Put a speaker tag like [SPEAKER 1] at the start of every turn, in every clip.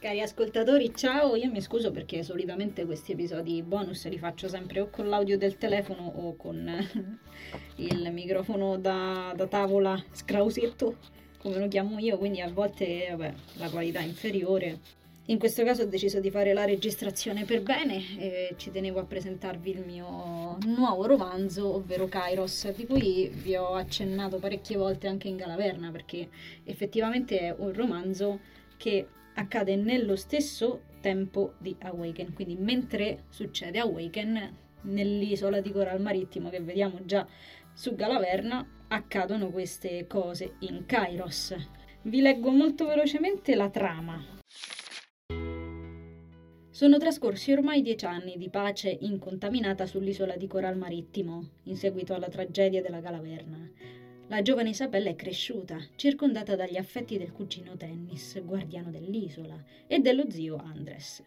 [SPEAKER 1] Cari ascoltatori, ciao, io mi scuso perché solitamente questi episodi bonus li faccio sempre o con l'audio del telefono o con il microfono da, da tavola scrausetto, come lo chiamo io, quindi a volte vabbè, la qualità è inferiore. In questo caso ho deciso di fare la registrazione per bene e ci tenevo a presentarvi il mio nuovo romanzo, ovvero Kairos, di cui vi ho accennato parecchie volte anche in Galaverna, perché effettivamente è un romanzo che accade nello stesso tempo di Awaken, quindi mentre succede Awaken nell'isola di Coral Marittimo che vediamo già su Galaverna accadono queste cose in Kairos. Vi leggo molto velocemente la trama. Sono trascorsi ormai dieci anni di pace incontaminata sull'isola di Coral Marittimo, in seguito alla tragedia della Galaverna. La giovane Isabella è cresciuta, circondata dagli affetti del cugino Tennis, guardiano dell'isola, e dello zio Andres,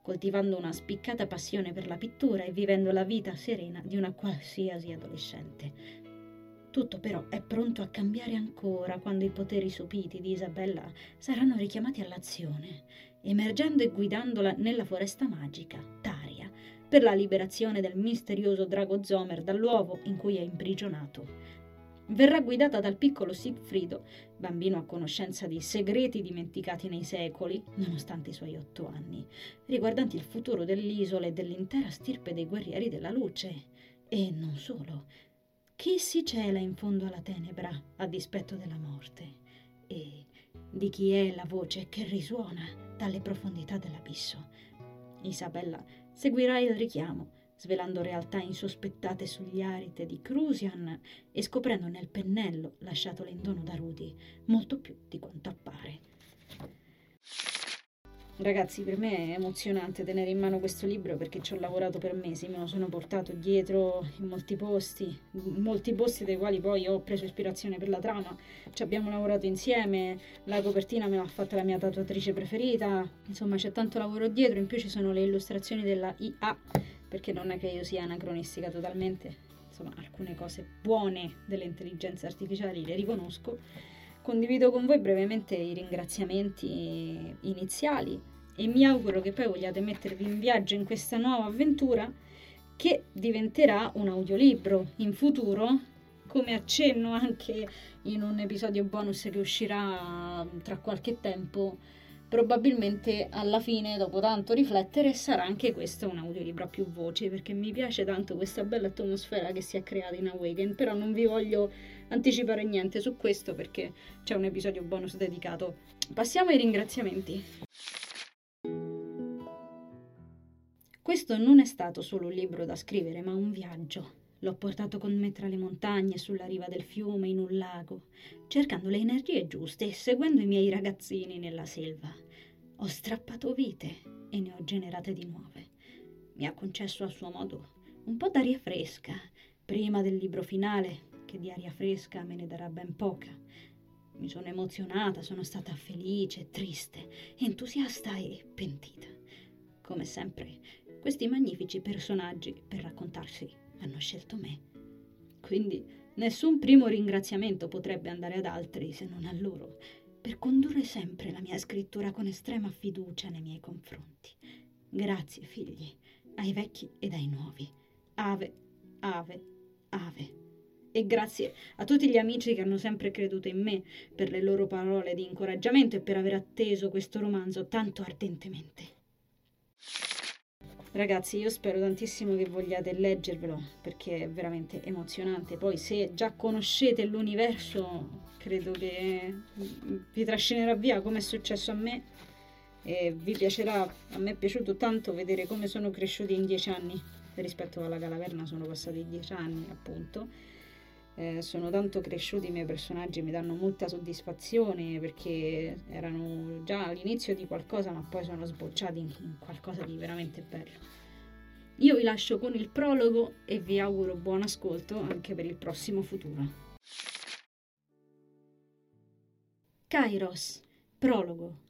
[SPEAKER 1] coltivando una spiccata passione per la pittura e vivendo la vita serena di una qualsiasi adolescente. Tutto però è pronto a cambiare ancora quando i poteri sopiti di Isabella saranno richiamati all'azione, emergendo e guidandola nella foresta magica, Taria, per la liberazione del misterioso drago Zomer dall'uovo in cui è imprigionato verrà guidata dal piccolo Sigfrido, bambino a conoscenza di segreti dimenticati nei secoli, nonostante i suoi otto anni, riguardanti il futuro dell'isola e dell'intera stirpe dei guerrieri della luce. E non solo. Chi si cela in fondo alla tenebra a dispetto della morte? E di chi è la voce che risuona dalle profondità dell'abisso? Isabella seguirà il richiamo svelando realtà insospettate sugli arite di Crusian e scoprendo nel pennello lasciatole in dono da Rudy molto più di quanto appare. Ragazzi, per me è emozionante tenere in mano questo libro perché ci ho lavorato per mesi, me lo sono portato dietro in molti posti, in molti posti dai quali poi ho preso ispirazione per la trama. Ci abbiamo lavorato insieme, la copertina me l'ha fatta la mia tatuatrice preferita, insomma c'è tanto lavoro dietro, in più ci sono le illustrazioni della IA perché non è che io sia anacronistica totalmente, insomma alcune cose buone delle intelligenze artificiali le riconosco. Condivido con voi brevemente i ringraziamenti iniziali e mi auguro che poi vogliate mettervi in viaggio in questa nuova avventura che diventerà un audiolibro in futuro, come accenno anche in un episodio bonus che uscirà tra qualche tempo probabilmente alla fine, dopo tanto riflettere, sarà anche questo un audiolibro a più voci, perché mi piace tanto questa bella atmosfera che si è creata in Awaken, però non vi voglio anticipare niente su questo perché c'è un episodio bonus dedicato. Passiamo ai ringraziamenti. Questo non è stato solo un libro da scrivere, ma un viaggio. L'ho portato con me tra le montagne, sulla riva del fiume, in un lago, cercando le energie giuste e seguendo i miei ragazzini nella selva. Ho strappato vite e ne ho generate di nuove. Mi ha concesso a suo modo un po' d'aria fresca, prima del libro finale, che di aria fresca me ne darà ben poca. Mi sono emozionata, sono stata felice, triste, entusiasta e pentita. Come sempre, questi magnifici personaggi per raccontarsi hanno scelto me. Quindi nessun primo ringraziamento potrebbe andare ad altri se non a loro, per condurre sempre la mia scrittura con estrema fiducia nei miei confronti. Grazie, figli, ai vecchi ed ai nuovi. Ave, ave, ave. E grazie a tutti gli amici che hanno sempre creduto in me per le loro parole di incoraggiamento e per aver atteso questo romanzo tanto ardentemente. Ragazzi, io spero tantissimo che vogliate leggervelo perché è veramente emozionante. Poi, se già conoscete l'universo, credo che vi trascinerà via come è successo a me. E vi piacerà. A me è piaciuto tanto vedere come sono cresciuti in dieci anni. Rispetto alla Calaverna sono passati dieci anni, appunto. Eh, sono tanto cresciuti i miei personaggi, mi danno molta soddisfazione perché erano già all'inizio di qualcosa, ma poi sono sbocciati in, in qualcosa di veramente bello. Io vi lascio con il prologo e vi auguro buon ascolto anche per il prossimo futuro. Kairos, prologo.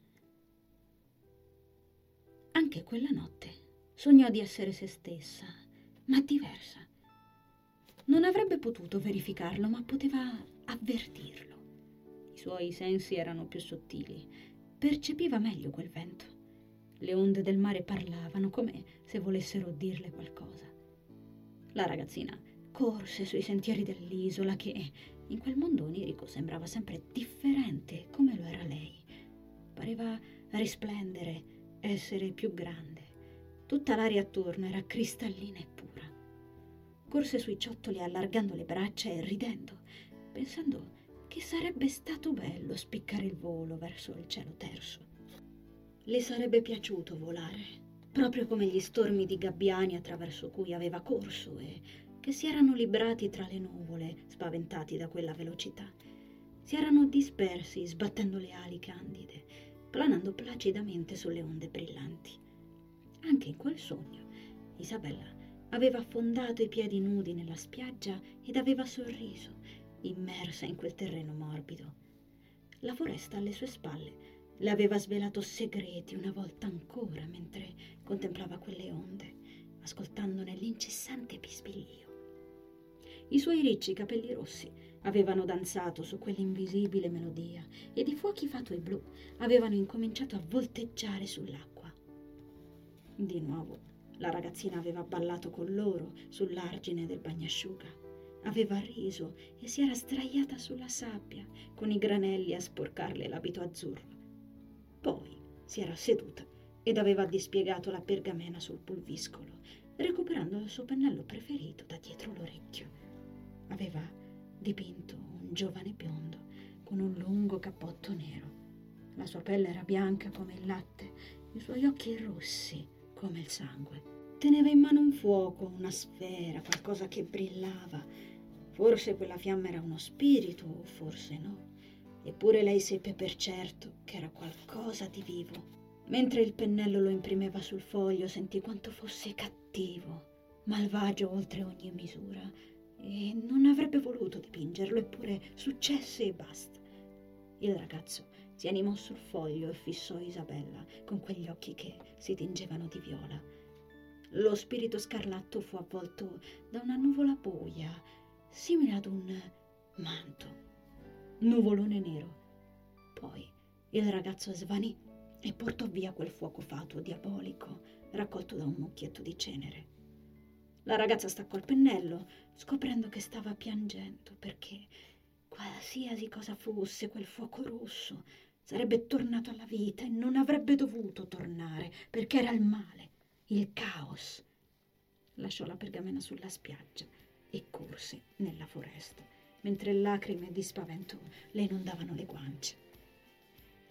[SPEAKER 1] Anche quella notte sognò di essere se stessa, ma diversa non avrebbe potuto verificarlo, ma poteva avvertirlo. I suoi sensi erano più sottili. Percepiva meglio quel vento. Le onde del mare parlavano come se volessero dirle qualcosa. La ragazzina corse sui sentieri dell'isola che in quel mondo onirico sembrava sempre differente come lo era lei. Pareva risplendere, essere più grande. Tutta l'aria attorno era cristallina e. Corse sui ciottoli allargando le braccia e ridendo, pensando che sarebbe stato bello spiccare il volo verso il cielo terso. Le sarebbe piaciuto volare, proprio come gli stormi di gabbiani attraverso cui aveva corso e che si erano librati tra le nuvole, spaventati da quella velocità. Si erano dispersi, sbattendo le ali candide, planando placidamente sulle onde brillanti. Anche in quel sogno, Isabella aveva affondato i piedi nudi nella spiaggia ed aveva sorriso, immersa in quel terreno morbido. La foresta alle sue spalle le aveva svelato segreti una volta ancora mentre contemplava quelle onde, ascoltandone l'incessante bisbiglio. I suoi ricci capelli rossi avevano danzato su quell'invisibile melodia ed i fuochi fatui blu avevano incominciato a volteggiare sull'acqua. Di nuovo la ragazzina aveva ballato con loro sull'argine del bagnasciuga. Aveva riso e si era straiata sulla sabbia con i granelli a sporcarle l'abito azzurro. Poi si era seduta ed aveva dispiegato la pergamena sul pulviscolo, recuperando il suo pennello preferito da dietro l'orecchio. Aveva dipinto un giovane biondo con un lungo cappotto nero. La sua pelle era bianca come il latte, i suoi occhi rossi come il sangue. Teneva in mano un fuoco, una sfera, qualcosa che brillava. Forse quella fiamma era uno spirito, forse no. Eppure lei seppe per certo che era qualcosa di vivo. Mentre il pennello lo imprimeva sul foglio sentì quanto fosse cattivo, malvagio oltre ogni misura, e non avrebbe voluto dipingerlo, eppure successe e basta. Il ragazzo si animò sul foglio e fissò Isabella con quegli occhi che si tingevano di viola. Lo spirito scarlatto fu avvolto da una nuvola buia, simile ad un manto nuvolone nero. Poi il ragazzo svanì e portò via quel fuoco fatuo diabolico raccolto da un mucchietto di cenere. La ragazza staccò il pennello, scoprendo che stava piangendo perché qualsiasi cosa fosse quel fuoco rosso sarebbe tornato alla vita e non avrebbe dovuto tornare perché era il male, il caos. Lasciò la pergamena sulla spiaggia e corse nella foresta mentre lacrime di spavento le inondavano le guance.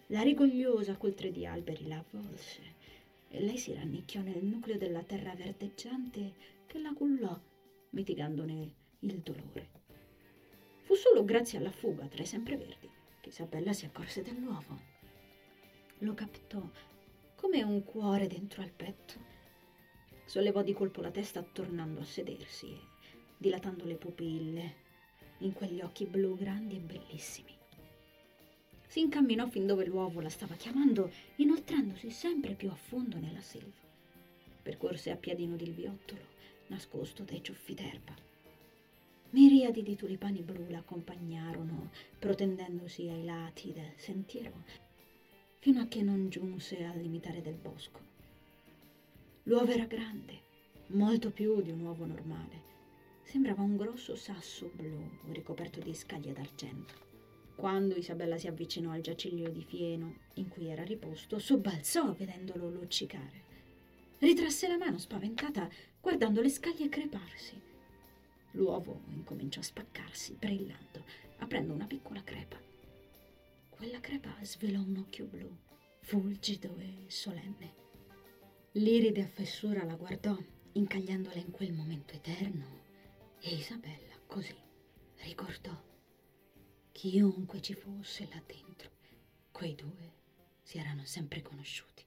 [SPEAKER 1] La rigogliosa coltre di alberi la avvolse e lei si rannicchiò nel nucleo della terra verdeggiante che la cullò, mitigandone il dolore. Fu solo grazie alla fuga tra i sempreverdi Isabella si accorse dell'uovo. Lo captò come un cuore dentro al petto. Sollevò di colpo la testa tornando a sedersi e dilatando le pupille in quegli occhi blu grandi e bellissimi. Si incamminò fin dove l'uovo la stava chiamando, inoltrandosi sempre più a fondo nella selva. Percorse a piedi nudi il viottolo, nascosto dai ciuffi d'erba. Miriadi di tulipani blu l'accompagnarono, protendendosi ai lati del sentiero, fino a che non giunse al limitare del bosco. L'uovo era grande, molto più di un uovo normale, Sembrava un grosso sasso blu ricoperto di scaglie d'argento. Quando Isabella si avvicinò al giaciglio di fieno in cui era riposto, sobbalzò vedendolo luccicare. Ritrasse la mano spaventata, guardando le scaglie creparsi. L'uovo incominciò a spaccarsi, brillando, aprendo una piccola crepa. Quella crepa svelò un occhio blu, fulgido e solenne. L'iride a fessura la guardò, incagliandola in quel momento eterno e Isabella così ricordò chiunque ci fosse là dentro, quei due si erano sempre conosciuti.